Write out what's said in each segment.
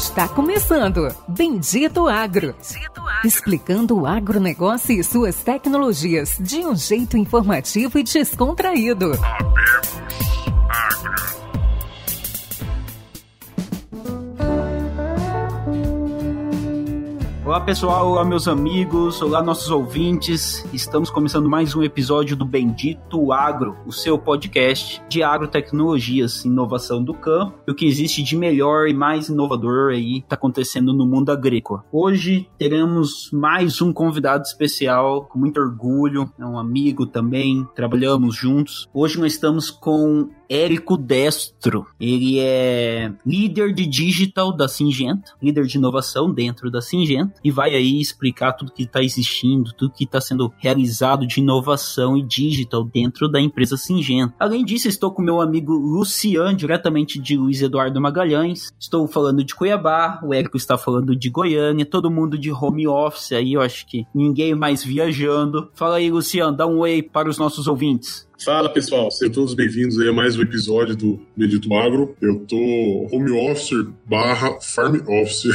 Está começando Bendito Agro. Bendito Agro. Explicando o agronegócio e suas tecnologias de um jeito informativo e descontraído. Olá pessoal, olá meus amigos, olá nossos ouvintes. Estamos começando mais um episódio do Bendito Agro, o seu podcast de agrotecnologias, inovação do campo, e o que existe de melhor e mais inovador aí está acontecendo no mundo agrícola. Hoje teremos mais um convidado especial, com muito orgulho, é um amigo também, trabalhamos juntos. Hoje nós estamos com Érico Destro. Ele é líder de digital da Singenta, líder de inovação dentro da Singenta, e vai aí explicar tudo que está existindo, tudo que está sendo realizado de inovação e digital dentro da empresa Singenta. Além disso, estou com meu amigo Luciano, diretamente de Luiz Eduardo Magalhães. Estou falando de Cuiabá, o Érico está falando de Goiânia, todo mundo de home office aí, eu acho que ninguém mais viajando. Fala aí, Luciano, dá um oi para os nossos ouvintes. Fala pessoal, sejam todos bem-vindos a mais um episódio do Medito Agro. Eu tô home officer barra farm office.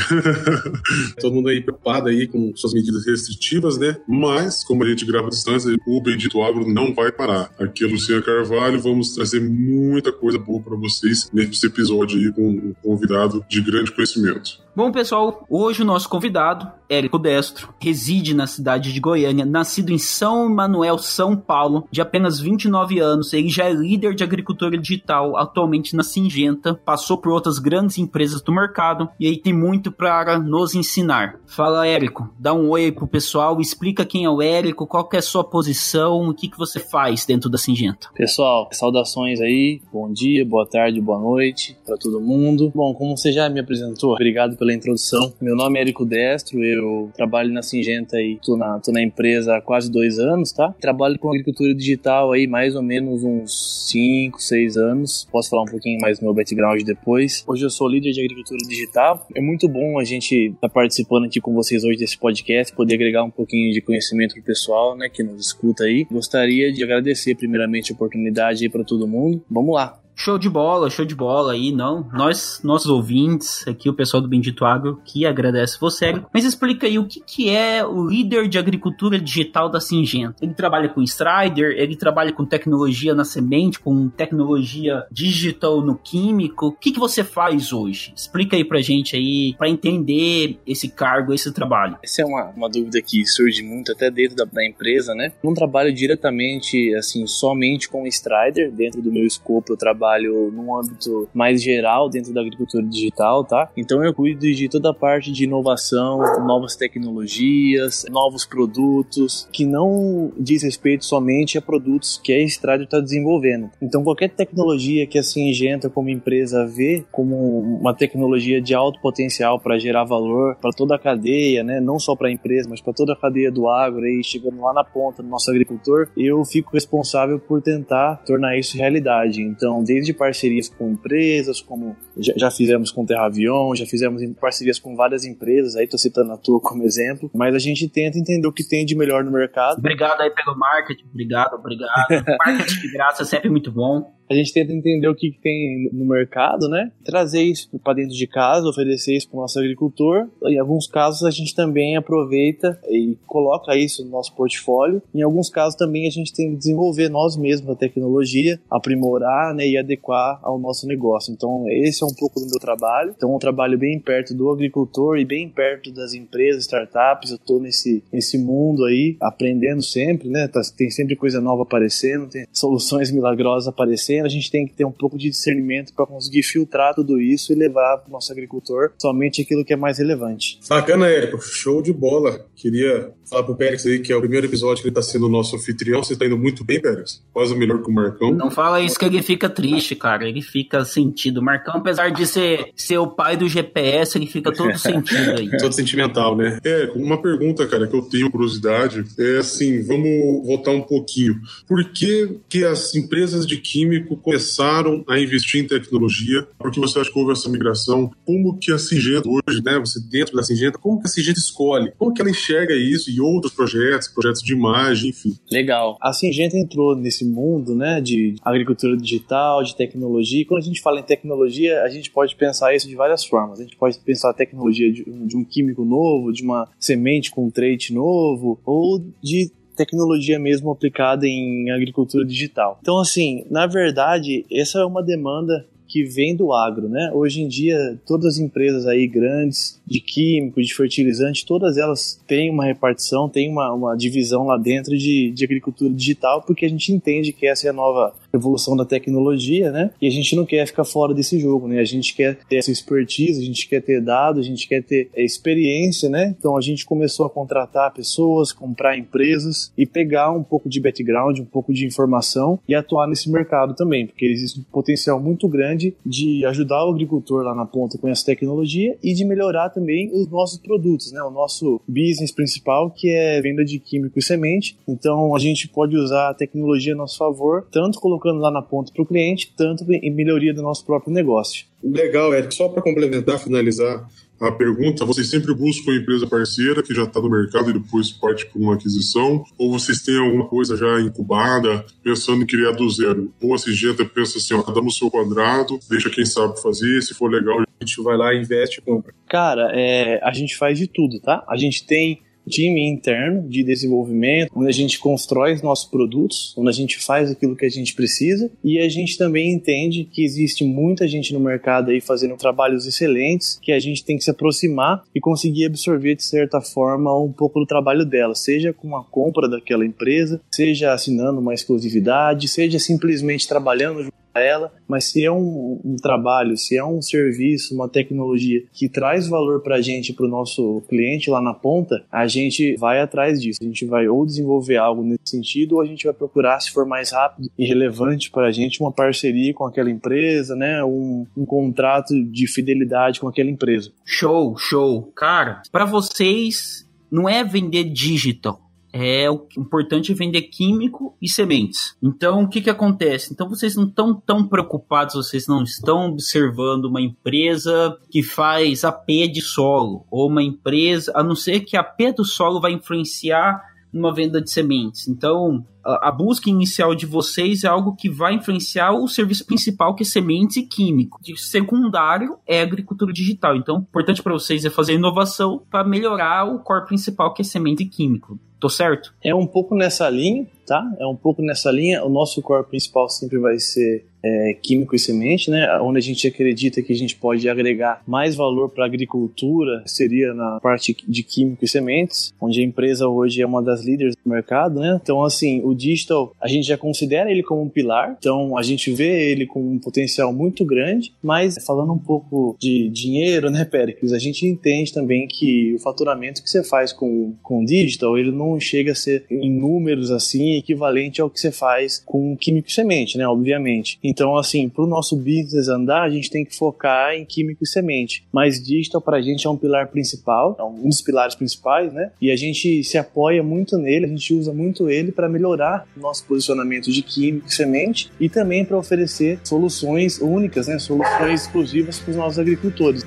Todo mundo aí preocupado aí com suas medidas restritivas, né? Mas, como a gente grava à distância, o Bendito Agro não vai parar. Aqui é Luciana Carvalho, vamos trazer muita coisa boa para vocês nesse episódio aí com um convidado de grande conhecimento. Bom, pessoal, hoje o nosso convidado, Érico Destro, reside na cidade de Goiânia, nascido em São Manuel, São Paulo, de apenas 29 anos. Ele já é líder de agricultura digital atualmente na Singenta, passou por outras grandes empresas do mercado e aí tem muito para nos ensinar. Fala, Érico, dá um oi pro pessoal, explica quem é o Érico, qual que é a sua posição, o que, que você faz dentro da Singenta. Pessoal, saudações aí, bom dia, boa tarde, boa noite para todo mundo. Bom, como você já me apresentou, obrigado introdução. Meu nome é Érico Destro, eu trabalho na Singenta e tô na, tô na empresa há quase dois anos, tá? Trabalho com agricultura digital aí mais ou menos uns 5, 6 anos. Posso falar um pouquinho mais do meu background depois. Hoje eu sou líder de agricultura digital. É muito bom a gente estar tá participando aqui com vocês hoje desse podcast, poder agregar um pouquinho de conhecimento pro pessoal, né, que nos escuta aí. Gostaria de agradecer primeiramente a oportunidade aí para todo mundo. Vamos lá. Show de bola, show de bola aí, não? Nós, nossos ouvintes, aqui o pessoal do Bendito Agro, que agradece você. Mas explica aí o que, que é o líder de agricultura digital da Singenta. Ele trabalha com Strider, ele trabalha com tecnologia na semente, com tecnologia digital no químico. O que, que você faz hoje? Explica aí pra gente aí, para entender esse cargo, esse trabalho. Essa é uma, uma dúvida que surge muito até dentro da, da empresa, né? Não trabalho diretamente, assim, somente com Strider. Dentro do meu escopo, eu trabalho trabalho num âmbito mais geral dentro da agricultura digital, tá? Então eu cuido de toda a parte de inovação, novas tecnologias, novos produtos, que não diz respeito somente a produtos que a Estrada está desenvolvendo. Então qualquer tecnologia que a Singenta como empresa vê como uma tecnologia de alto potencial para gerar valor para toda a cadeia, né? Não só para a empresa, mas para toda a cadeia do agro aí chegando lá na ponta do nosso agricultor, eu fico responsável por tentar tornar isso realidade. Então, desde desde parcerias com empresas, como já, já fizemos com Terravion, já fizemos parcerias com várias empresas, aí tô citando a tua como exemplo, mas a gente tenta entender o que tem de melhor no mercado. Obrigado aí pelo marketing, obrigado, obrigado. marketing de graça é sempre muito bom a gente tenta entender o que, que tem no mercado, né? Trazer isso para dentro de casa, oferecer isso para o nosso agricultor. Em alguns casos a gente também aproveita e coloca isso no nosso portfólio. Em alguns casos também a gente tem que desenvolver nós mesmos a tecnologia, aprimorar né, e adequar ao nosso negócio. Então esse é um pouco do meu trabalho. Então um trabalho bem perto do agricultor e bem perto das empresas, startups. Eu estou nesse, nesse mundo aí, aprendendo sempre, né? Tá, tem sempre coisa nova aparecendo, tem soluções milagrosas aparecendo a gente tem que ter um pouco de discernimento para conseguir filtrar tudo isso e levar para o nosso agricultor somente aquilo que é mais relevante. Bacana, Érico. Show de bola. Queria falar pro Pérez aí que é o primeiro episódio que ele tá sendo o nosso anfitrião. Você tá indo muito bem, Pérez? Quase melhor que o Marcão. Não fala isso que ele fica triste, cara. Ele fica sentido. O Marcão, apesar de ser, ser o pai do GPS, ele fica todo sentido aí. todo sentimental, né? É, uma pergunta, cara, que eu tenho curiosidade é assim, vamos voltar um pouquinho. Por que, que as empresas de químico começaram a investir em tecnologia? Porque você acha que houve essa migração? Como que a Singenta hoje, né, você dentro da Singenta, como que a Singenta escolhe? Como que ela enxerga isso e outros projetos, projetos de imagem, enfim. Legal. A Singenta entrou nesse mundo, né, de agricultura digital, de tecnologia. E quando a gente fala em tecnologia, a gente pode pensar isso de várias formas. A gente pode pensar a tecnologia de, de um químico novo, de uma semente com um trait novo, ou de tecnologia mesmo aplicada em agricultura digital. Então, assim, na verdade, essa é uma demanda que vem do agro, né? Hoje em dia, todas as empresas aí grandes de químicos, de fertilizante, todas elas têm uma repartição, têm uma, uma divisão lá dentro de, de agricultura digital, porque a gente entende que essa é a nova evolução da tecnologia, né? E a gente não quer ficar fora desse jogo, né? A gente quer ter essa expertise, a gente quer ter dados, a gente quer ter experiência, né? Então a gente começou a contratar pessoas, comprar empresas e pegar um pouco de background, um pouco de informação e atuar nesse mercado também, porque existe um potencial muito grande de ajudar o agricultor lá na ponta com essa tecnologia e de melhorar também os nossos produtos, né? O nosso business principal que é venda de químico e semente. Então a gente pode usar a tecnologia a nosso favor, tanto colocando lá na ponta para o cliente, tanto em melhoria do nosso próprio negócio. Legal, Eric. Só para complementar, finalizar a pergunta, vocês sempre buscam uma empresa parceira que já está no mercado e depois parte para uma aquisição? Ou vocês têm alguma coisa já incubada, pensando em criar do zero? Ou a Singenta pensa assim, ó, cada no seu quadrado, deixa quem sabe fazer, se for legal, a gente vai lá, investe e compra? Cara, é, a gente faz de tudo, tá? A gente tem time interno de desenvolvimento, onde a gente constrói os nossos produtos, onde a gente faz aquilo que a gente precisa. E a gente também entende que existe muita gente no mercado aí fazendo trabalhos excelentes que a gente tem que se aproximar e conseguir absorver de certa forma um pouco do trabalho dela, seja com a compra daquela empresa, seja assinando uma exclusividade, seja simplesmente trabalhando ela, mas se é um, um, trabalho, se é um serviço, uma tecnologia que traz valor para a gente, para o nosso cliente lá na ponta, a gente vai atrás disso. A gente vai ou desenvolver algo nesse sentido, ou a gente vai procurar, se for mais rápido e relevante para a gente, uma parceria com aquela empresa, né? Um, um contrato de fidelidade com aquela empresa. Show, show. Cara, para vocês não é vender digital é o importante é vender químico e sementes. Então, o que, que acontece? Então, vocês não estão tão preocupados, vocês não estão observando uma empresa que faz AP de solo, ou uma empresa, a não ser que a AP do solo vai influenciar numa venda de sementes. Então, a, a, busca inicial de vocês é algo que vai influenciar o serviço principal, que é sementes e químico. De secundário é agricultura digital. Então, o importante para vocês é fazer inovação para melhorar o core principal, que é semente e químico. Tô certo? É um pouco nessa linha, tá? É um pouco nessa linha. O nosso core principal sempre vai ser é, químico e semente, né? Onde a gente acredita que a gente pode agregar mais valor para a agricultura seria na parte de químico e sementes, onde a empresa hoje é uma das líderes do mercado, né? Então, assim, o digital a gente já considera ele como um pilar, então a gente vê ele com um potencial muito grande, mas falando um pouco de dinheiro, né, Péricles, a gente entende também que o faturamento que você faz com, com digital, ele não chega a ser em números assim equivalente ao que você faz com químico e semente, né? Obviamente. Então, assim, para o nosso business andar, a gente tem que focar em químico e semente. Mas digital para a gente é um pilar principal, é um dos pilares principais, né? E a gente se apoia muito nele, a gente usa muito ele para melhorar o nosso posicionamento de químico e semente e também para oferecer soluções únicas, né? Soluções exclusivas para os nossos agricultores.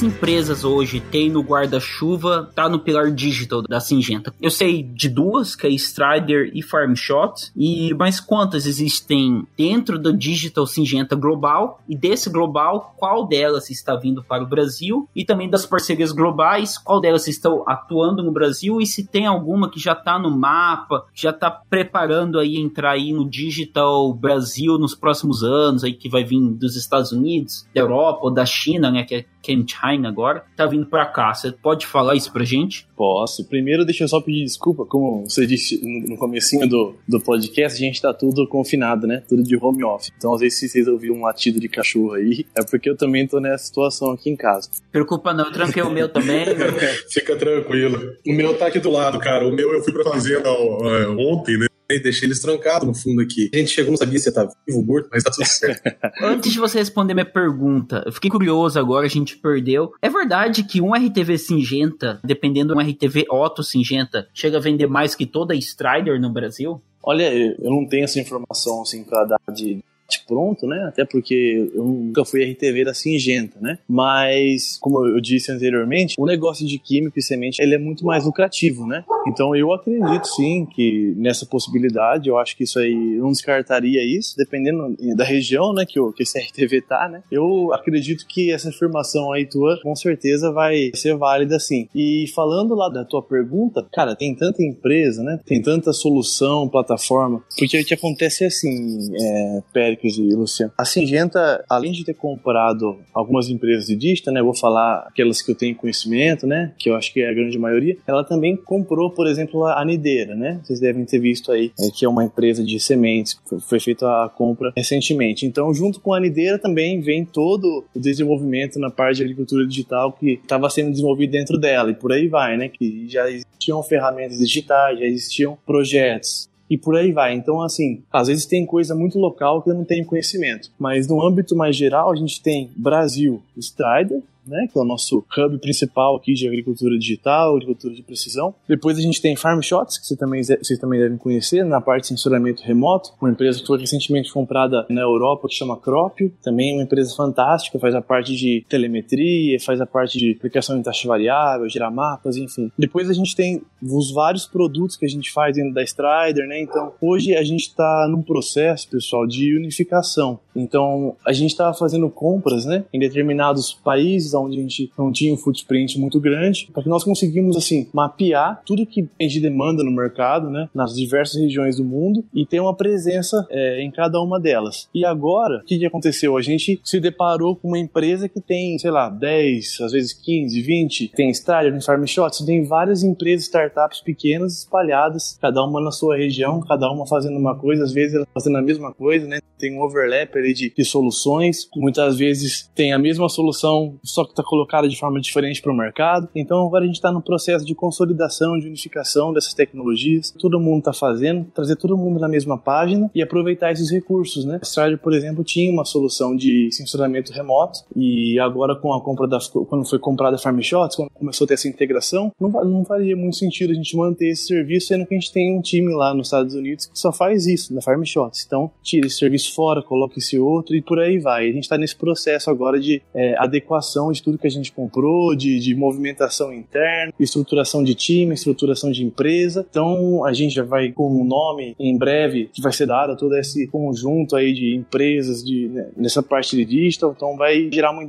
Quantas empresas hoje tem no guarda-chuva, tá no pilar digital da Singenta? Eu sei de duas, que é Strider e FarmShot, e mais quantas existem dentro do digital Singenta global? E desse global, qual delas está vindo para o Brasil? E também das parcerias globais, qual delas estão atuando no Brasil? E se tem alguma que já está no mapa, já está preparando aí entrar aí no digital Brasil nos próximos anos, aí que vai vir dos Estados Unidos, da Europa ou da China, né, que é Ken China agora, tá vindo pra cá. Você pode falar isso pra gente? Posso. Primeiro, deixa eu só pedir desculpa, como você disse no comecinho do, do podcast, a gente tá tudo confinado, né? Tudo de home office. Então, às vezes, se vocês ouviram um latido de cachorro aí, é porque eu também tô nessa situação aqui em casa. Preocupa não, eu tranquei o meu também. Fica tranquilo. O meu tá aqui do lado, cara. O meu eu fui pra fazenda ontem, né? E deixei eles trancados no fundo aqui. A gente chegou, não sabia se você tá vivo, morto, mas tá tudo certo. Antes de você responder minha pergunta, eu fiquei curioso agora, a gente perdeu. É verdade que um RTV Singenta, dependendo de um RTV Otto Singenta, chega a vender mais que toda a Strider no Brasil? Olha, eu não tenho essa informação assim para dar de pronto, né? Até porque eu nunca fui RTV da Singenta, né? Mas, como eu disse anteriormente, o negócio de químico e semente ele é muito mais lucrativo, né? Então eu acredito sim que nessa possibilidade, eu acho que isso aí não descartaria isso, dependendo da região, né, que o que esse RTV tá, né? Eu acredito que essa afirmação aí tua com certeza vai ser válida sim. E falando lá da tua pergunta, cara, tem tanta empresa, né? Tem tanta solução, plataforma, porque o que acontece é assim, é, Péricles e Luciano. A Singenta, além de ter comprado algumas empresas de dista, né? Vou falar aquelas que eu tenho conhecimento, né? Que eu acho que é a grande maioria. Ela também comprou, por exemplo, a Nideira, né? Vocês devem ter visto aí, é, que é uma empresa de sementes. Foi, foi feita a compra recentemente. Então, junto com a Nideira também vem todo o desenvolvimento na parte de agricultura digital que estava sendo desenvolvido dentro dela e por aí vai, né? Que já existiam ferramentas digitais, já existiam projetos e por aí vai. Então, assim, às vezes tem coisa muito local que eu não tenho conhecimento, mas no âmbito mais geral, a gente tem Brasil, Strider, né, que é o nosso hub principal aqui de agricultura digital, agricultura de precisão. Depois a gente tem Farm Shots, que vocês também, vocês também devem conhecer, na parte de sensoramento remoto, uma empresa que foi recentemente comprada na Europa que chama Cropio, também uma empresa fantástica, faz a parte de telemetria, faz a parte de aplicação de taxa variável, gerar mapas, enfim. Depois a gente tem os vários produtos que a gente faz dentro da Strider, né? Então, hoje a gente está num processo, pessoal, de unificação. Então, a gente estava fazendo compras, né, em determinados países onde a gente não tinha um footprint muito grande, para que nós conseguimos assim mapear tudo que a gente demanda no mercado, né, nas diversas regiões do mundo e ter uma presença é, em cada uma delas. E agora, o que, que aconteceu? A gente se deparou com uma empresa que tem, sei lá, 10, às vezes 15, 20, tem Starter, tem Farm Shots, tem várias empresas, startups pequenas espalhadas, cada uma na sua região, cada uma fazendo uma coisa, às vezes fazendo a mesma coisa, né? Tem um overlap ali de, de soluções, muitas vezes tem a mesma solução, só que está colocada de forma diferente para o mercado. Então agora a gente está no processo de consolidação, de unificação dessas tecnologias. Todo mundo está fazendo, trazer todo mundo na mesma página e aproveitar esses recursos, né? A Strider, por exemplo, tinha uma solução de sensoramento remoto e agora com a compra da quando foi comprada a FarmShots, quando começou a ter essa integração, não, não faria muito sentido a gente manter esse serviço, sendo que a gente tem um time lá nos Estados Unidos que só faz isso, na FarmShots. Então, tira esse serviço fora, coloca esse outro e por aí vai. A gente está nesse processo agora de é, adequação de tudo que a gente comprou, de, de movimentação interna, estruturação de time, estruturação de empresa. Então a gente já vai com um nome em breve que vai ser dado a todo esse conjunto aí de empresas de, né, nessa parte de digital. Então vai gerar uma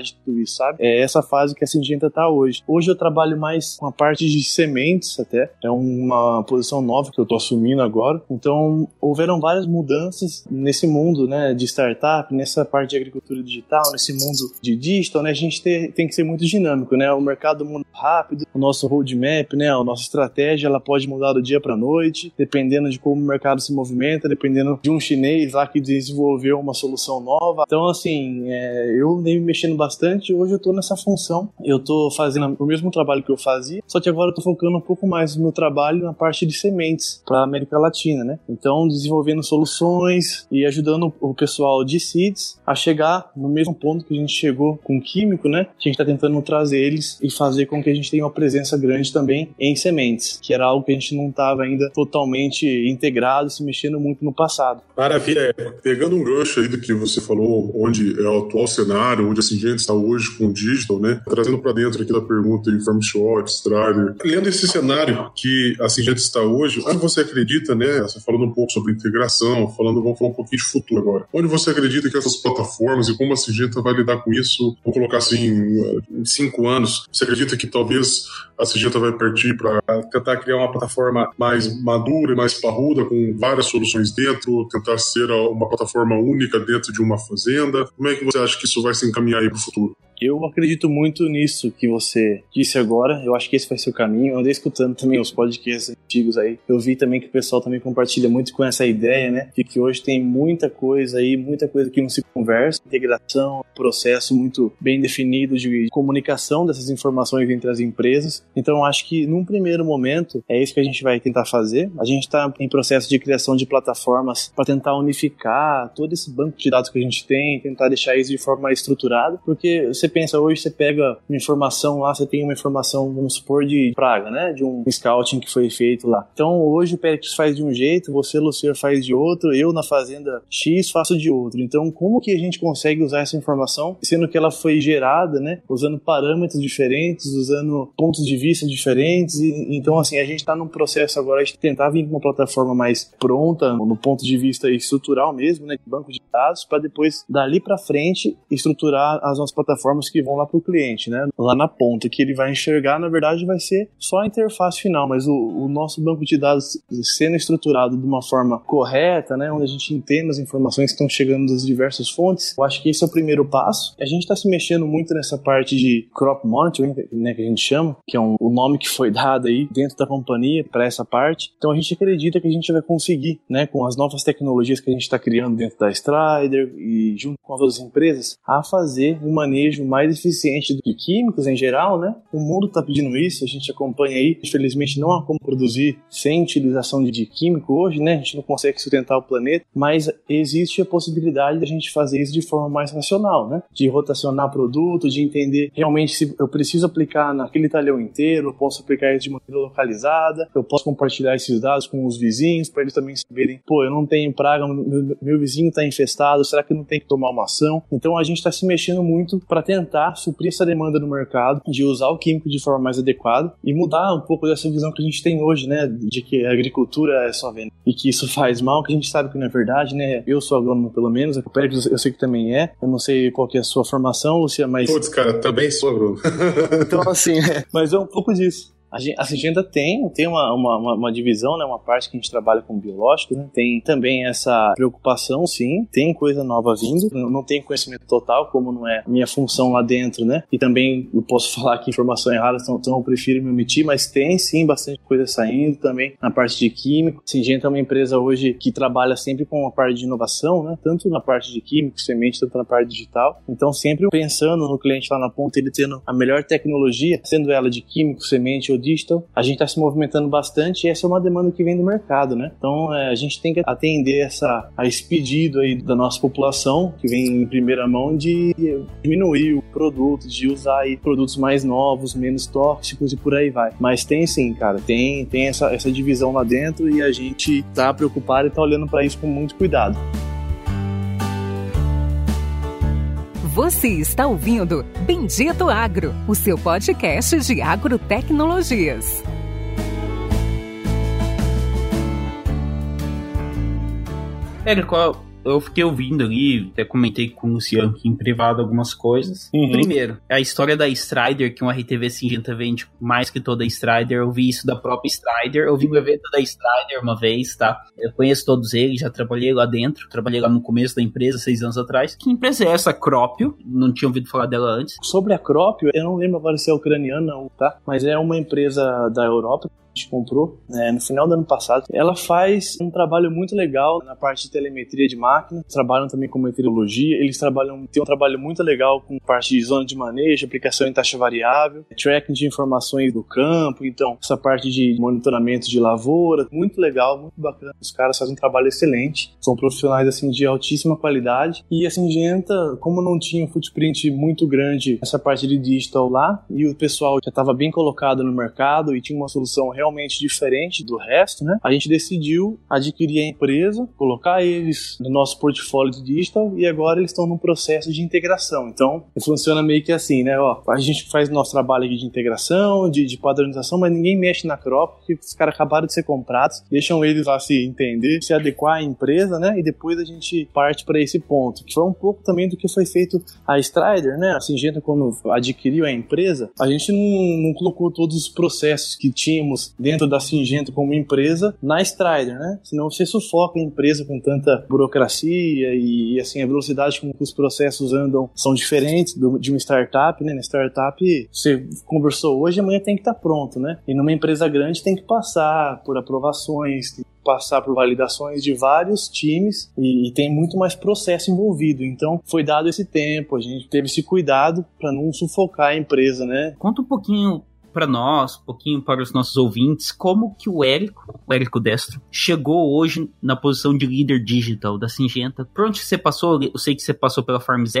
de tudo isso, sabe? É essa fase que a Singenta tá hoje. Hoje eu trabalho mais com a parte de sementes até, é uma posição nova que eu tô assumindo agora. Então, houveram várias mudanças nesse mundo, né, de startup, nessa parte de agricultura digital, nesse mundo de digital, né? A gente tem, tem que ser muito dinâmico, né? O mercado muda rápido, o nosso roadmap, né, a nossa estratégia, ela pode mudar do dia para noite, dependendo de como o mercado se movimenta, dependendo de um chinês lá que desenvolveu uma solução nova. Então, assim, é, eu nem mexendo bastante. Hoje eu tô nessa função. Eu tô fazendo o mesmo trabalho que eu fazia, só que agora eu tô focando um pouco mais no meu trabalho na parte de sementes para América Latina, né? Então, desenvolvendo soluções e ajudando o pessoal de seeds a chegar no mesmo ponto que a gente chegou com químico, né? A gente tá tentando trazer eles e fazer com que a gente tenha uma presença grande também em sementes, que era algo que a gente não estava ainda totalmente integrado, se mexendo muito no passado. Maravilha. Pegando um gancho aí do que você falou, onde é o atual cenário, onde assim, gente está hoje com o digital, né? Trazendo para dentro aqui da pergunta de FarmShot, Strider. Lendo esse cenário que a Singenta está hoje, onde você acredita, né? Você falando um pouco sobre integração, falando, vamos falar um pouquinho de futuro agora. Onde você acredita que essas plataformas e como a Singenta vai lidar com isso, vamos colocar assim, em cinco anos, você acredita que talvez a Singenta vai partir para tentar criar uma plataforma mais madura e mais parruda, com várias soluções dentro, tentar ser uma plataforma única dentro de uma fazenda? Como é que você acha que isso vai se encaminhar aí para o futuro? Eu acredito muito nisso que você disse agora. Eu acho que esse vai ser o caminho. Eu andei escutando também os podcasts antigos aí. Eu vi também que o pessoal também compartilha muito com essa ideia, né? Que hoje tem muita coisa aí, muita coisa que não se conversa. Integração, processo muito bem definido de comunicação dessas informações entre as empresas. Então, acho que num primeiro momento é isso que a gente vai tentar fazer. A gente está em processo de criação de plataformas para tentar unificar todo esse banco de dados que a gente tem, tentar deixar isso de forma estruturada, porque você você pensa hoje, você pega uma informação lá, você tem uma informação, vamos supor, de praga, né? De um scouting que foi feito lá. Então hoje o Pericles faz de um jeito, você, Lucier, faz de outro, eu na fazenda X faço de outro. Então como que a gente consegue usar essa informação, sendo que ela foi gerada, né? Usando parâmetros diferentes, usando pontos de vista diferentes. E, então, assim, a gente está num processo agora de tentar vir com uma plataforma mais pronta, no ponto de vista estrutural mesmo, né? Banco de dados, para depois, dali para frente, estruturar as nossas plataformas que vão lá para o cliente, né? Lá na ponta, que ele vai enxergar, na verdade, vai ser só a interface final, mas o, o nosso banco de dados sendo estruturado de uma forma correta, né? Onde a gente entende as informações que estão chegando das diversas fontes, eu acho que esse é o primeiro passo. A gente está se mexendo muito nessa parte de crop monitoring, né? Que a gente chama, que é um, o nome que foi dado aí dentro da companhia para essa parte. Então a gente acredita que a gente vai conseguir, né? Com as novas tecnologias que a gente está criando dentro da Strider e junto com as outras empresas, a fazer um manejo mais eficiente de químicos em geral, né? O mundo está pedindo isso, a gente acompanha aí. Infelizmente não há como produzir sem utilização de químico hoje, né? A gente não consegue sustentar o planeta, mas existe a possibilidade de a gente fazer isso de forma mais racional, né? De rotacionar produto, de entender realmente se eu preciso aplicar naquele talhão inteiro, eu posso aplicar isso de maneira localizada, eu posso compartilhar esses dados com os vizinhos para eles também saberem, pô, eu não tenho praga, meu, meu vizinho está infestado, será que não tem que tomar uma ação? Então a gente está se mexendo muito para tentar suprir essa demanda no mercado, de usar o químico de forma mais adequada e mudar um pouco dessa visão que a gente tem hoje, né? De que a agricultura é só venda e que isso faz mal, que a gente sabe que não é verdade, né? Eu sou agrônomo pelo menos, o Pérez eu sei que também é. Eu não sei qual que é a sua formação, Lucia, mas. Putz, cara, também sou agrônomo. então, assim, é, mas é um pouco disso. A Singenta tem, tem uma, uma, uma, divisão, né, uma parte que a gente trabalha com biológicos, né, tem também essa preocupação, sim, tem coisa nova vindo, não tem conhecimento total, como não é minha função lá dentro, né, e também eu posso falar aqui informação errada, então, então eu prefiro me omitir, mas tem sim bastante coisa saindo também na parte de químico. A Singenta é uma empresa hoje que trabalha sempre com a parte de inovação, né, tanto na parte de químico, semente, tanto na parte digital, então sempre pensando no cliente lá na ponta, ele tendo a melhor tecnologia, sendo ela de químico, semente ou digital, a gente está se movimentando bastante e essa é uma demanda que vem do mercado, né? Então é, a gente tem que atender essa, a esse pedido aí da nossa população, que vem em primeira mão, de diminuir o produto, de usar aí produtos mais novos, menos tóxicos e por aí vai. Mas tem sim, cara, tem, tem essa, essa divisão lá dentro e a gente tá preocupado e tá olhando para isso com muito cuidado. Você está ouvindo Bendito Agro, o seu podcast de agrotecnologias. Érico, eu fiquei ouvindo ali, até comentei com o Luciano aqui em privado algumas coisas. Uhum. Primeiro, a história da Strider, que uma RTV Singenta vende mais que toda a Strider. Eu vi isso da própria Strider. Eu vi o evento da Strider uma vez, tá? Eu conheço todos eles, já trabalhei lá dentro. Trabalhei lá no começo da empresa, seis anos atrás. Que empresa é essa, Crópio? Não tinha ouvido falar dela antes. Sobre a Crópio, eu não lembro agora se é ucraniana ou tá? Mas é uma empresa da Europa gente comprou né, no final do ano passado. Ela faz um trabalho muito legal na parte de telemetria de máquina, trabalham também com meteorologia, eles trabalham, tem um trabalho muito legal com parte de zona de manejo, aplicação em taxa variável, tracking de informações do campo, então essa parte de monitoramento de lavoura, muito legal, muito bacana. Os caras fazem um trabalho excelente, são profissionais assim de altíssima qualidade e a Singenta, como não tinha um footprint muito grande essa parte de digital lá e o pessoal já estava bem colocado no mercado e tinha uma solução realmente realmente diferente do resto, né? A gente decidiu adquirir a empresa, colocar eles no nosso portfólio de digital e agora eles estão num processo de integração. Então, funciona meio que assim, né? Ó, a gente faz nosso trabalho aqui de integração, de, de padronização, mas ninguém mexe na crop, porque os caras acabaram de ser comprados, deixam eles lá se entender, se adequar à empresa, né? E depois a gente parte para esse ponto, que foi um pouco também do que foi feito a Strider, né? A Singenta, quando adquiriu a empresa, a gente não, não colocou todos os processos que tínhamos dentro da Singenta como empresa na Strider, né? Senão você sufoca a empresa com tanta burocracia e, assim a velocidade com que os processos andam são diferentes do, de uma startup, né? Na startup você conversou hoje, amanhã tem que estar tá pronto, né? E numa empresa grande tem que passar por aprovações, tem passar por validações de vários times e, e, tem muito mais processo envolvido. Então, foi dado esse tempo, a gente teve esse cuidado para não sufocar a empresa, né? Conta um pouquinho para nós, um pouquinho para os nossos ouvintes, como que o Érico, o Érico Destro, chegou hoje na posição de líder digital da Singenta. Por onde você passou? Eu sei que você passou pela FarmZ,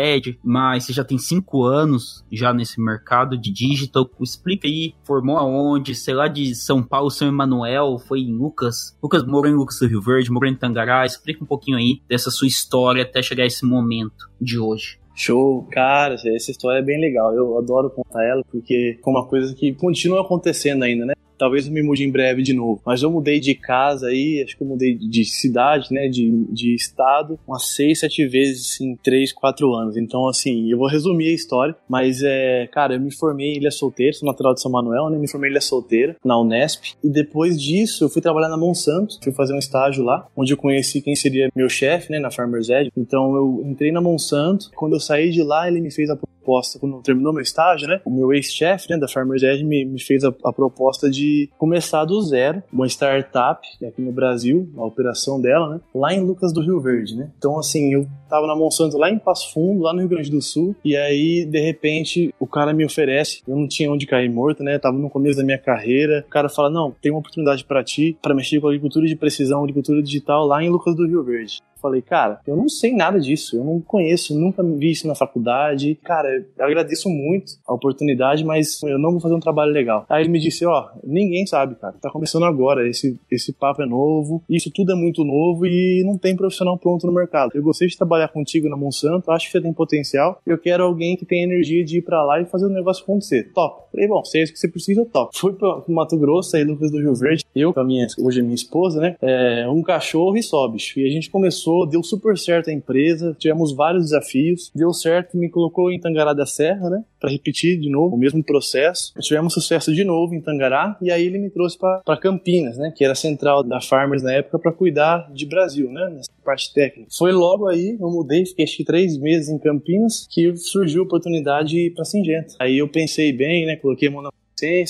mas você já tem cinco anos já nesse mercado de digital. Explica aí, formou aonde? Sei lá, de São Paulo, São Emanuel, foi em Lucas. Lucas morou em Lucas do Rio Verde, morou em Tangará. Explica um pouquinho aí dessa sua história até chegar a esse momento de hoje. Show, cara, essa história é bem legal. Eu adoro contar ela porque é uma coisa que continua acontecendo ainda, né? Talvez eu me mude em breve de novo. Mas eu mudei de casa aí, acho que eu mudei de cidade, né? De, de estado, umas seis, sete vezes em três, quatro anos. Então, assim, eu vou resumir a história. Mas, é, cara, eu me formei em Ilha Solteira, sou natural de São Manuel, né? Me formei em Ilha Solteira, na Unesp. E depois disso, eu fui trabalhar na Monsanto. Fui fazer um estágio lá, onde eu conheci quem seria meu chefe, né? Na Farmer's Edge. Então, eu entrei na Monsanto. Quando eu saí de lá, ele me fez a proposta, quando terminou meu estágio, né? O meu ex-chefe, né? Da Farmer's Edge me, me fez a, a proposta de começar do zero, uma startup aqui no Brasil, a operação dela, né? Lá em Lucas do Rio Verde, né? Então, assim, eu tava na Monsanto lá em Passo Fundo, lá no Rio Grande do Sul, e aí, de repente, o cara me oferece, eu não tinha onde cair morto, né? Tava no começo da minha carreira, o cara fala, não, tem uma oportunidade para ti, para mexer com agricultura de precisão, agricultura digital lá em Lucas do Rio Verde falei, cara, eu não sei nada disso, eu não conheço, nunca vi isso na faculdade. Cara, eu agradeço muito a oportunidade, mas eu não vou fazer um trabalho legal. Aí ele me disse, ó, oh, ninguém sabe, cara, tá começando agora, esse, esse papo é novo, isso tudo é muito novo e não tem profissional pronto no mercado. Eu gostei de trabalhar contigo na Monsanto, acho que você tem potencial, eu quero alguém que tenha energia de ir para lá e fazer o negócio acontecer. Top. Falei, bom, se é isso que você precisa, top. Fui pro Mato Grosso, aí Lucas do Rio Verde, eu com a minha, hoje a minha esposa, né, é, um cachorro e só, bicho. E a gente começou começou, deu super certo a empresa, tivemos vários desafios, deu certo, me colocou em Tangará da Serra, né? Para repetir de novo o mesmo processo. Tivemos sucesso de novo em Tangará e aí ele me trouxe para Campinas, né? Que era a central da Farmers na época para cuidar de Brasil, né? Nessa parte técnica. Foi logo aí, eu mudei, fiquei acho que três meses em Campinas que surgiu a oportunidade para Singenta. Aí eu pensei bem, né? Coloquei a mão na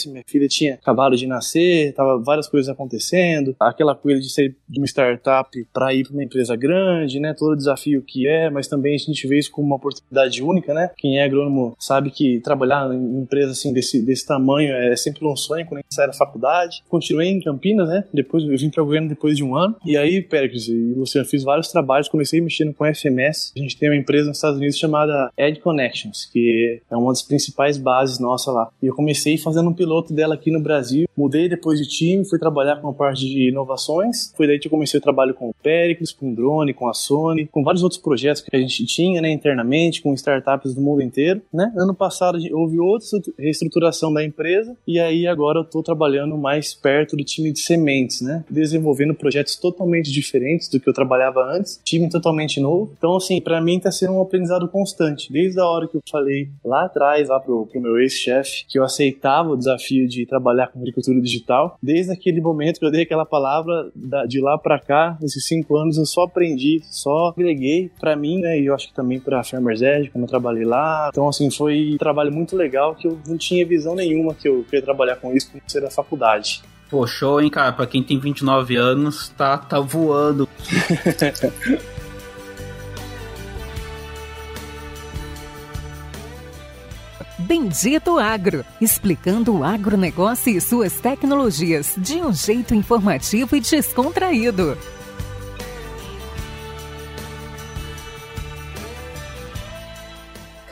minha filha tinha acabado de nascer, tava várias coisas acontecendo, aquela coisa de ser de uma startup para ir para uma empresa grande, né? Todo o desafio que é, mas também a gente vê isso como uma oportunidade única, né? Quem é agrônomo sabe que trabalhar em empresa assim desse, desse tamanho é sempre um sonho quando a gente sai da faculdade. Continuei em Campinas, né? Depois eu vim para o governo depois de um ano. E aí, Péricles e Luciano, fiz vários trabalhos, comecei mexendo com FMS. A gente tem uma empresa nos Estados Unidos chamada Ed Connections, que é uma das principais bases nossa lá. E eu comecei a fazer fazendo um piloto dela aqui no Brasil. Mudei depois de time, fui trabalhar com a parte de inovações. Foi daí que eu comecei o trabalho com o Pericles, com o Drone, com a Sony, com vários outros projetos que a gente tinha, né, internamente, com startups do mundo inteiro, né? Ano passado houve outra reestruturação da empresa e aí agora eu estou trabalhando mais perto do time de sementes, né? Desenvolvendo projetos totalmente diferentes do que eu trabalhava antes, time totalmente novo. Então, assim, para mim está sendo um aprendizado constante. Desde a hora que eu falei lá atrás, lá pro, pro meu ex-chefe, que eu aceitava o desafio de trabalhar com agricultura digital. Desde aquele momento que eu dei aquela palavra, de lá para cá, nesses cinco anos, eu só aprendi, só agreguei para mim, né? E eu acho que também para Farmers Edge, quando eu trabalhei lá. Então, assim, foi um trabalho muito legal que eu não tinha visão nenhuma que eu queria trabalhar com isso por ser da faculdade. Pô, show, hein, cara? Pra quem tem 29 anos, tá, tá voando. Bendito Agro, explicando o agronegócio e suas tecnologias de um jeito informativo e descontraído.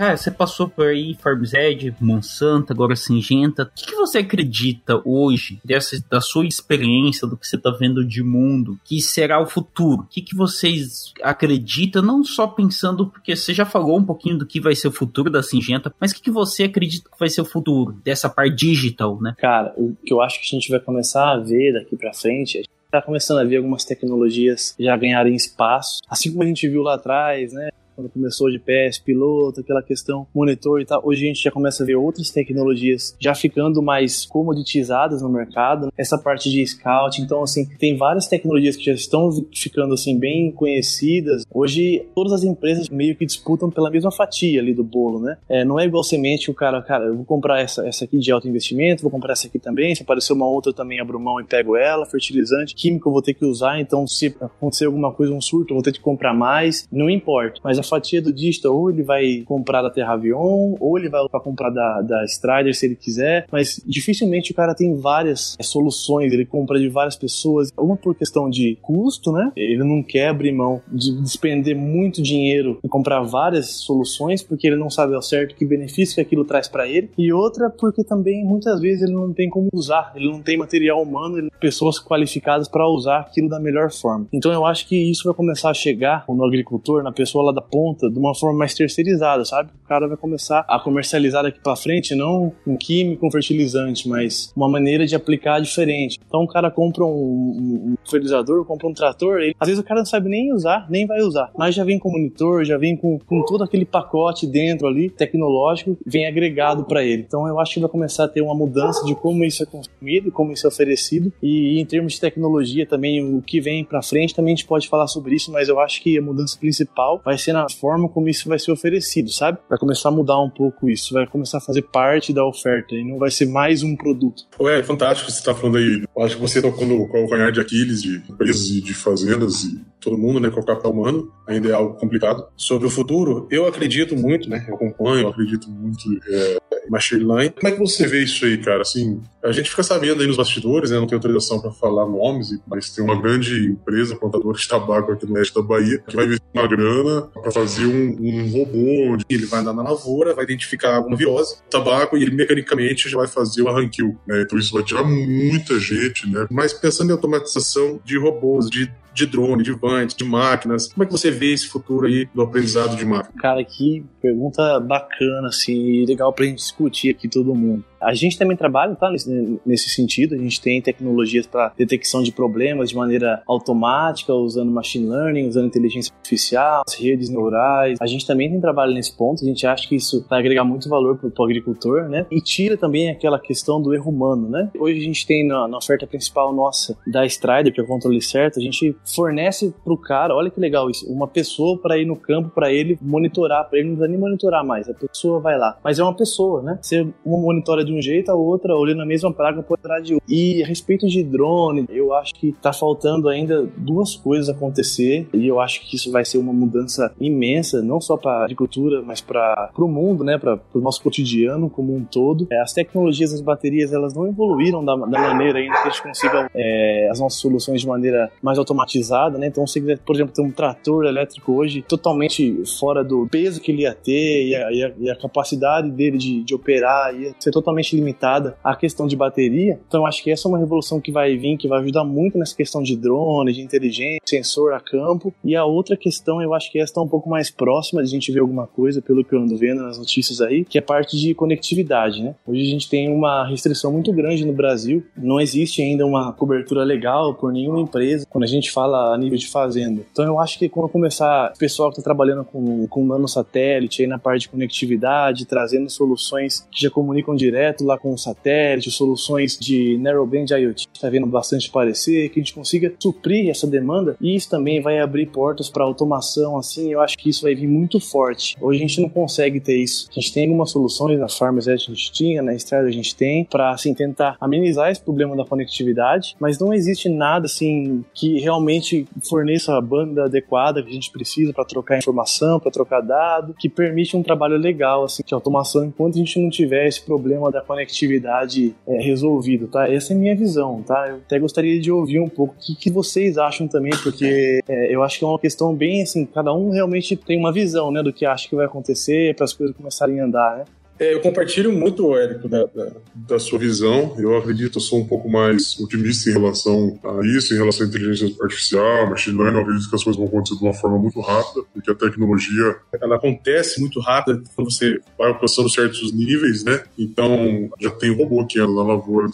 Cara, você passou por aí, Farmzed, Monsanto, agora Singenta. O que, que, você acredita hoje, dessa, da sua experiência, do que você está vendo de mundo, que será o futuro? O que, que vocês acreditam, não só pensando, porque você já falou um pouquinho do que vai ser o futuro da Singenta, mas o que, que você acredita que vai ser o futuro dessa parte digital, né? Cara, o que eu acho que a gente vai começar a ver daqui para frente, está começando a ver algumas tecnologias já ganharem espaço, assim como a gente viu lá atrás, né? Quando começou de PS, piloto, aquela questão monitor e tal. Hoje a gente já começa a ver outras tecnologias já ficando mais comoditizadas no mercado. Essa parte de scout, então assim, tem várias tecnologias que já estão ficando assim bem conhecidas. Hoje todas as empresas meio que disputam pela mesma fatia ali do bolo, né? É, não é igual semente o cara, cara, eu vou comprar essa, essa aqui de alto investimento, vou comprar essa aqui também, se aparecer uma outra também abro mão e pego ela, fertilizante, químico eu vou ter que usar, então se acontecer alguma coisa, um surto, eu vou ter que comprar mais, não importa. Mas a fatia do digital, ou ele vai comprar da Terravion, ou ele vai para comprar da, da Strider se ele quiser, mas dificilmente o cara tem várias é, soluções, ele compra de várias pessoas, uma por questão de custo, né? Ele não quer abrir mão de despender muito dinheiro e comprar várias soluções porque ele não sabe ao certo que benefício que aquilo traz para ele, e outra porque também muitas vezes ele não tem como usar, ele não tem material humano, pessoas qualificadas para usar aquilo da melhor forma. Então eu acho que isso vai começar a chegar no agricultor, na pessoa lá da ponta, de uma forma mais terceirizada, sabe? O cara vai começar a comercializar daqui para frente não um químico, um fertilizante, mas uma maneira de aplicar diferente. Então o cara compra um, um, fertilizador, compra um trator, ele, às vezes o cara não sabe nem usar, nem vai usar, mas já vem com monitor, já vem com, com todo aquele pacote dentro ali, tecnológico, vem agregado para ele. Então eu acho que vai começar a ter uma mudança de como isso é consumido, como isso é oferecido e em termos de tecnologia também o que vem para frente também a gente pode falar sobre isso, mas eu acho que a mudança principal vai ser na forma como isso vai ser oferecido, sabe? Vai começar a mudar um pouco isso, vai começar a fazer parte da oferta e não vai ser mais um produto. Ué, é fantástico você está falando aí. Eu acho que você tocou no calcanhar de Aquiles de empresas e de fazendas e todo mundo, né, com o capital humano, ainda é algo complicado. Sobre o futuro, eu acredito muito, né, eu acompanho, eu acredito muito é, learning. Como é que você vê isso aí, cara? Assim, a gente fica sabendo aí nos bastidores, né, não tem autorização para falar nomes, mas tem uma grande empresa, plantadora de tabaco aqui no oeste da Bahia, que vai investir uma grana para fazer um, um, robô onde ele vai andar na lavoura, vai identificar alguma virose, tabaco, e ele mecanicamente já vai fazer o arranquio, né? Então isso vai tirar muita gente, né? Mas pensando em automatização de robôs, de de drone, de vantes, de máquinas. Como é que você vê esse futuro aí do aprendizado de máquina? Cara, que pergunta bacana, assim, legal pra gente discutir aqui todo mundo. A gente também trabalha tá, nesse, nesse sentido, a gente tem tecnologias para detecção de problemas de maneira automática, usando machine learning, usando inteligência artificial, redes neurais. A gente também tem trabalho nesse ponto, a gente acha que isso vai agregar muito valor para o agricultor, né? E tira também aquela questão do erro humano, né? Hoje a gente tem na, na oferta principal nossa da Strider, que é o controle certo, a gente fornece para o cara, olha que legal isso, uma pessoa para ir no campo para ele monitorar, para ele não precisa nem monitorar mais, a pessoa vai lá. Mas é uma pessoa, né? Você monitora de um jeito, a outra olhando a mesma praga por trás de outro. E a respeito de drone, eu acho que tá faltando ainda duas coisas acontecer e eu acho que isso vai ser uma mudança imensa, não só para agricultura, mas para o mundo, né, para o nosso cotidiano como um todo. É, as tecnologias das baterias, elas não evoluíram da, da maneira ainda que a gente consiga é, as nossas soluções de maneira mais automatizada, né? Então, se quiser, por exemplo, ter um trator elétrico hoje totalmente fora do peso que ele ia ter e a, e a, e a capacidade dele de, de operar ia ser totalmente totalmente limitada à questão de bateria. Então acho que essa é uma revolução que vai vir, que vai ajudar muito nessa questão de drone, de inteligência, sensor a campo. E a outra questão, eu acho que essa está um pouco mais próxima de a gente ver alguma coisa, pelo que eu ando vendo nas notícias aí, que é parte de conectividade, né? Hoje a gente tem uma restrição muito grande no Brasil, não existe ainda uma cobertura legal por nenhuma empresa quando a gente fala a nível de fazenda. Então eu acho que quando começar o pessoal que está trabalhando com, com nanosatélite aí na parte de conectividade, trazendo soluções que já comunicam direto direto lá com o satélite, soluções de narrowband IoT, está vendo bastante parecer, que a gente consiga suprir essa demanda e isso também vai abrir portas para automação, assim, eu acho que isso vai vir muito forte. Hoje a gente não consegue ter isso. A gente tem algumas soluções na Farmers a gente tinha, na Estrada a gente tem, para assim tentar amenizar esse problema da conectividade, mas não existe nada assim que realmente forneça a banda adequada que a gente precisa para trocar informação, para trocar dado, que permite um trabalho legal assim de automação enquanto a gente não tiver esse problema da conectividade é, resolvido, tá? Essa é a minha visão, tá? Eu até gostaria de ouvir um pouco o que, que vocês acham também, porque é, eu acho que é uma questão bem assim, cada um realmente tem uma visão, né, do que acha que vai acontecer para as coisas começarem a andar, né? É, eu compartilho muito, Érico, da, da, da, sua visão. Eu acredito, eu sou um pouco mais otimista em relação a isso, em relação à inteligência artificial, machine learning. Eu acredito que as coisas vão acontecer de uma forma muito rápida, porque a tecnologia ela acontece muito rápida quando você vai alcançando certos níveis, né? Então, já tem robô que anda na lavoura,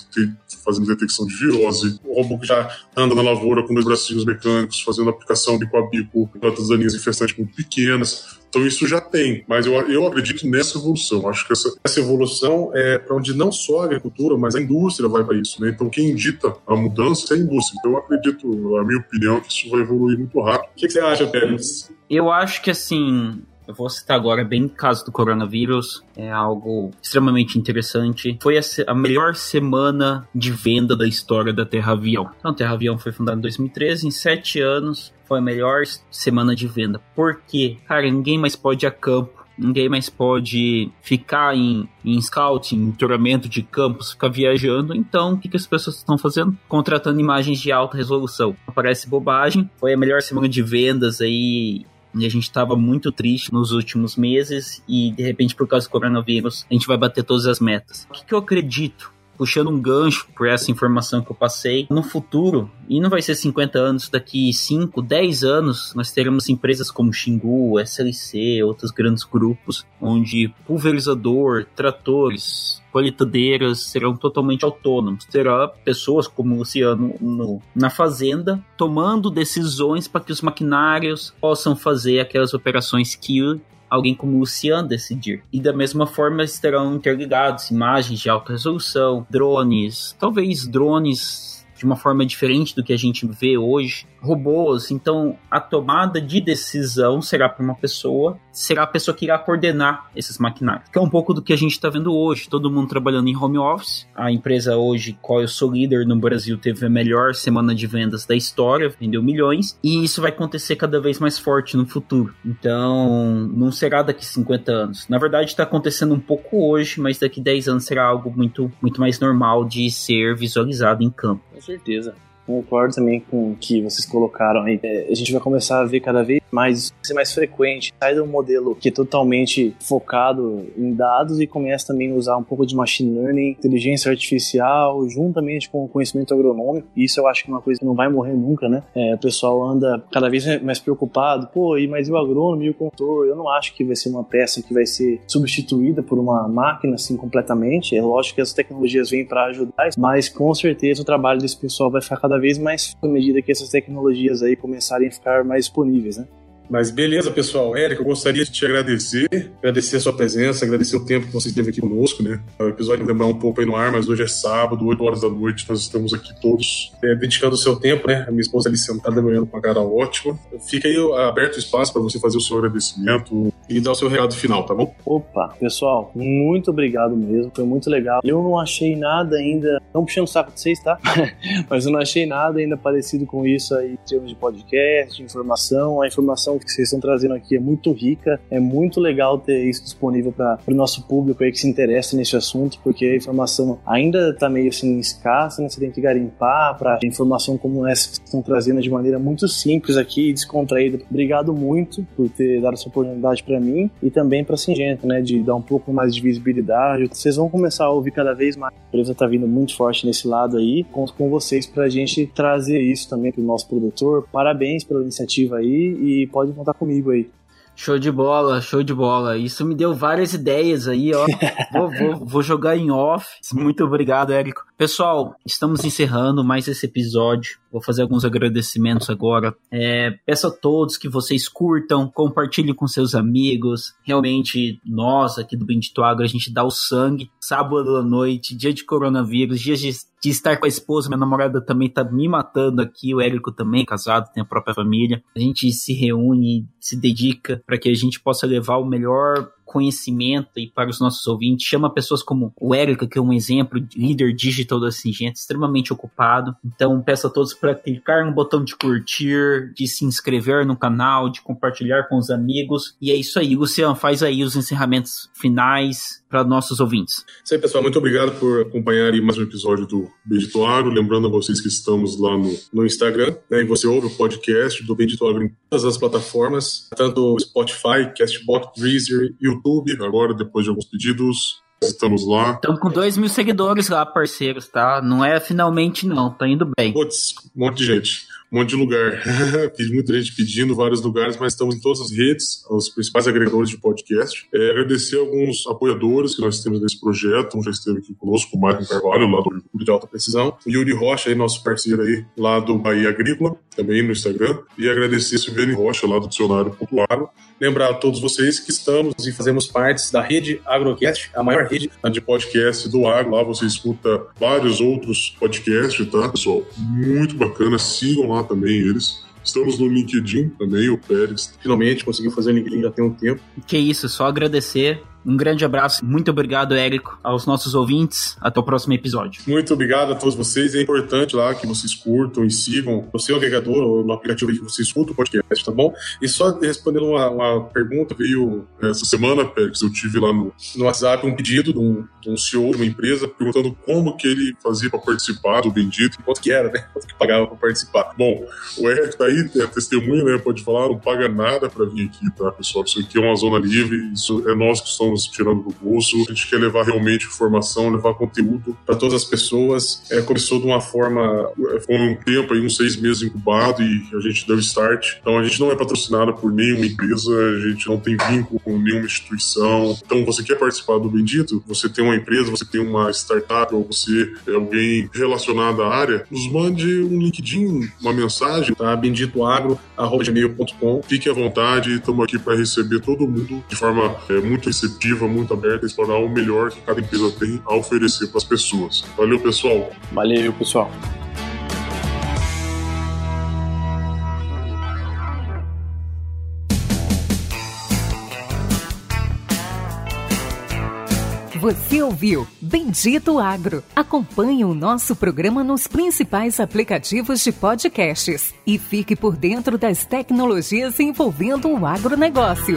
fazendo detecção de virose, o robô que já anda na lavoura com dois bracinhos mecânicos, fazendo aplicação bico a bico, plantas daninhas infestantes muito pequenas. Então isso já tem, mas eu, eu acredito nessa evolução. Acho que essa, essa evolução é para onde não só a agricultura, mas a indústria vai para isso. Né? Então quem dita a mudança é a indústria. Então eu acredito, a minha opinião, que isso vai evoluir muito rápido. O que, que você acha, Pérez? Eu acho que assim, Eu vou citar agora bem caso do coronavírus, é algo extremamente interessante. Foi a, a melhor semana de venda da história da Terra Avião. Então, a Terra Avião foi fundada em 2013, em sete anos foi a melhor semana de venda. Por quê? Cara, ninguém mais pode ir a campo ninguém mais pode ficar em, em scouting, em touramento de campos, ficar viajando. Então, o que, que as pessoas estão fazendo? Contratando imagens de alta resolução. Parece bobagem. Foi a melhor semana de vendas aí e a gente estava muito triste nos últimos meses e de repente por causa do coronavírus a gente vai bater todas as metas. O que, que eu acredito? Puxando um gancho por essa informação que eu passei, no futuro, e não vai ser 50 anos, daqui 5, 10 anos, nós teremos empresas como Xingu, SLC, outros grandes grupos, onde pulverizador, tratores, colheitadeiras serão totalmente autônomos. Terá pessoas como o Luciano no, na fazenda tomando decisões para que os maquinários possam fazer aquelas operações que alguém como Lucian decidir. E da mesma forma estarão interligados imagens de alta resolução, drones, talvez drones de uma forma diferente do que a gente vê hoje, robôs. Então, a tomada de decisão será para uma pessoa, será a pessoa que irá coordenar esses maquinários. Que é um pouco do que a gente está vendo hoje. Todo mundo trabalhando em home office. A empresa hoje, qual eu sou líder no Brasil, teve a melhor semana de vendas da história, vendeu milhões. E isso vai acontecer cada vez mais forte no futuro. Então, não será daqui 50 anos. Na verdade, está acontecendo um pouco hoje, mas daqui 10 anos será algo muito, muito mais normal de ser visualizado em campo. Com certeza. Concordo também com o que vocês colocaram aí. É, a gente vai começar a ver cada vez mais ser mais frequente. Sai de um modelo que é totalmente focado em dados e começa também a usar um pouco de machine learning, inteligência artificial, juntamente com o conhecimento agronômico. Isso eu acho que é uma coisa que não vai morrer nunca, né? É, o pessoal anda cada vez mais preocupado. Pô, mas e o agrônomo e o consultor? Eu não acho que vai ser uma peça que vai ser substituída por uma máquina assim completamente. É lógico que as tecnologias vêm para ajudar, mas com certeza o trabalho desse pessoal vai ficar cada vez mais à medida que essas tecnologias aí começarem a ficar mais disponíveis, né? Mas beleza, pessoal. Érico, eu gostaria de te agradecer, agradecer a sua presença, agradecer o tempo que você esteve aqui conosco, né? O episódio vai demorar um pouco aí no ar, mas hoje é sábado, 8 horas da noite, nós estamos aqui todos é, dedicando o seu tempo, né? A minha esposa ali sentada manhã com uma cara ótima. Fica aí aberto o espaço para você fazer o seu agradecimento e dar o seu recado final, tá bom? Opa, pessoal, muito obrigado mesmo, foi muito legal. Eu não achei nada ainda, não puxando o saco de vocês, tá? mas eu não achei nada ainda parecido com isso aí em termos de podcast, de informação. A informação que vocês estão trazendo aqui é muito rica, é muito legal ter isso disponível para o nosso público aí que se interessa nesse assunto, porque a informação ainda está meio assim escassa, né? Você tem que garimpar para informação como essa que vocês estão trazendo de maneira muito simples aqui, descontraída. Obrigado muito por ter dado essa oportunidade para mim e também para a Singenta, né? De dar um pouco mais de visibilidade. Vocês vão começar a ouvir cada vez mais. A empresa está vindo muito forte nesse lado aí. Conto com vocês para a gente trazer isso também para o nosso produtor. Parabéns pela iniciativa aí e pode pode contar comigo aí. Show de bola, show de bola. Isso me deu várias ideias aí, ó. vou, vou, vou, jogar em off. Muito obrigado, Érico. Pessoal, estamos encerrando mais esse episódio. Vou fazer alguns agradecimentos agora. É, peço a todos que vocês curtam, compartilhem com seus amigos. Realmente, nós aqui do Bendito Agro, a gente dá o sangue. Sábado à noite, dia de coronavírus, dia de de estar com a esposa, minha namorada também tá me matando aqui, o Érico também, casado, tem a própria família. A gente se reúne, se dedica para que a gente possa levar o melhor conhecimento e para os nossos ouvintes. Chama pessoas como o Érica, que é um exemplo, líder digital da Singenta, extremamente ocupado. Então, peço a todos para clicar no botão de curtir, de se inscrever no canal, de compartilhar com os amigos. E é isso aí. Luciano, faz aí os encerramentos finais para nossos ouvintes. Isso aí, pessoal. Muito obrigado por acompanhar mais um episódio do Bendito Agro. Lembrando a vocês que estamos lá no, no Instagram, né, e você ouve o podcast do Bendito Agro em todas as plataformas, tanto Spotify, Castbox, Deezer, YouTube, YouTube, agora, depois de alguns pedidos. Estamos lá. Estamos com dois mil seguidores lá, parceiros, tá? Não é finalmente, não. Tá indo bem. Putz, um monte de gente um monte de lugar. muita gente pedindo vários lugares, mas estamos em todas as redes, os principais agregadores de podcast. É, agradecer alguns apoiadores que nós temos nesse projeto. Um já esteve aqui conosco, o Marco Carvalho, lá do Agricultura de Alta Precisão. O Yuri Rocha, aí, nosso parceiro aí, lá do Bahia Agrícola, também no Instagram. E agradecer Silviane Rocha, lá do Dicionário Popular. Lembrar a todos vocês que estamos e fazemos parte da rede Agrocast, a maior rede de podcast do agro. Lá você escuta vários outros podcasts, tá, pessoal? Muito bacana. Sigam lá também eles. Estamos no LinkedIn também, o Pérez finalmente conseguiu fazer o LinkedIn já tem um tempo. Que isso, só agradecer um grande abraço, muito obrigado, Érico, aos nossos ouvintes. Até o próximo episódio. Muito obrigado a todos vocês. É importante lá que vocês curtam e sigam no seu agregador ou no aplicativo que você escuta o podcast, tá bom? E só respondendo uma, uma pergunta, veio essa semana, Pérez, eu tive lá no, no WhatsApp um pedido de um, de um CEO de uma empresa perguntando como que ele fazia para participar do Bendito, quanto que era, né? Quanto que pagava para participar. Bom, o Érico tá aí, é testemunha, né? Pode falar, não paga nada para vir aqui, tá, pessoal? Isso aqui é uma zona livre, isso é nós que estamos tirando do bolso. A gente quer levar realmente informação, levar conteúdo para todas as pessoas. É, começou de uma forma, foi um tempo aí, uns seis meses incubado e a gente deu start. Então a gente não é patrocinado por nenhuma empresa, a gente não tem vínculo com nenhuma instituição. Então você quer participar do Bendito? Você tem uma empresa, você tem uma startup ou você é alguém relacionado à área, nos mande um LinkedIn, uma mensagem, tá? benditoagro.gmail.com. Fique à vontade, estamos aqui para receber todo mundo de forma é, muito receptiva receptiva, muito aberta a explorar o melhor que cada empresa tem a oferecer para as pessoas. Valeu, pessoal. Valeu, pessoal. Você ouviu Bendito Agro. Acompanhe o nosso programa nos principais aplicativos de podcasts e fique por dentro das tecnologias envolvendo o agronegócio.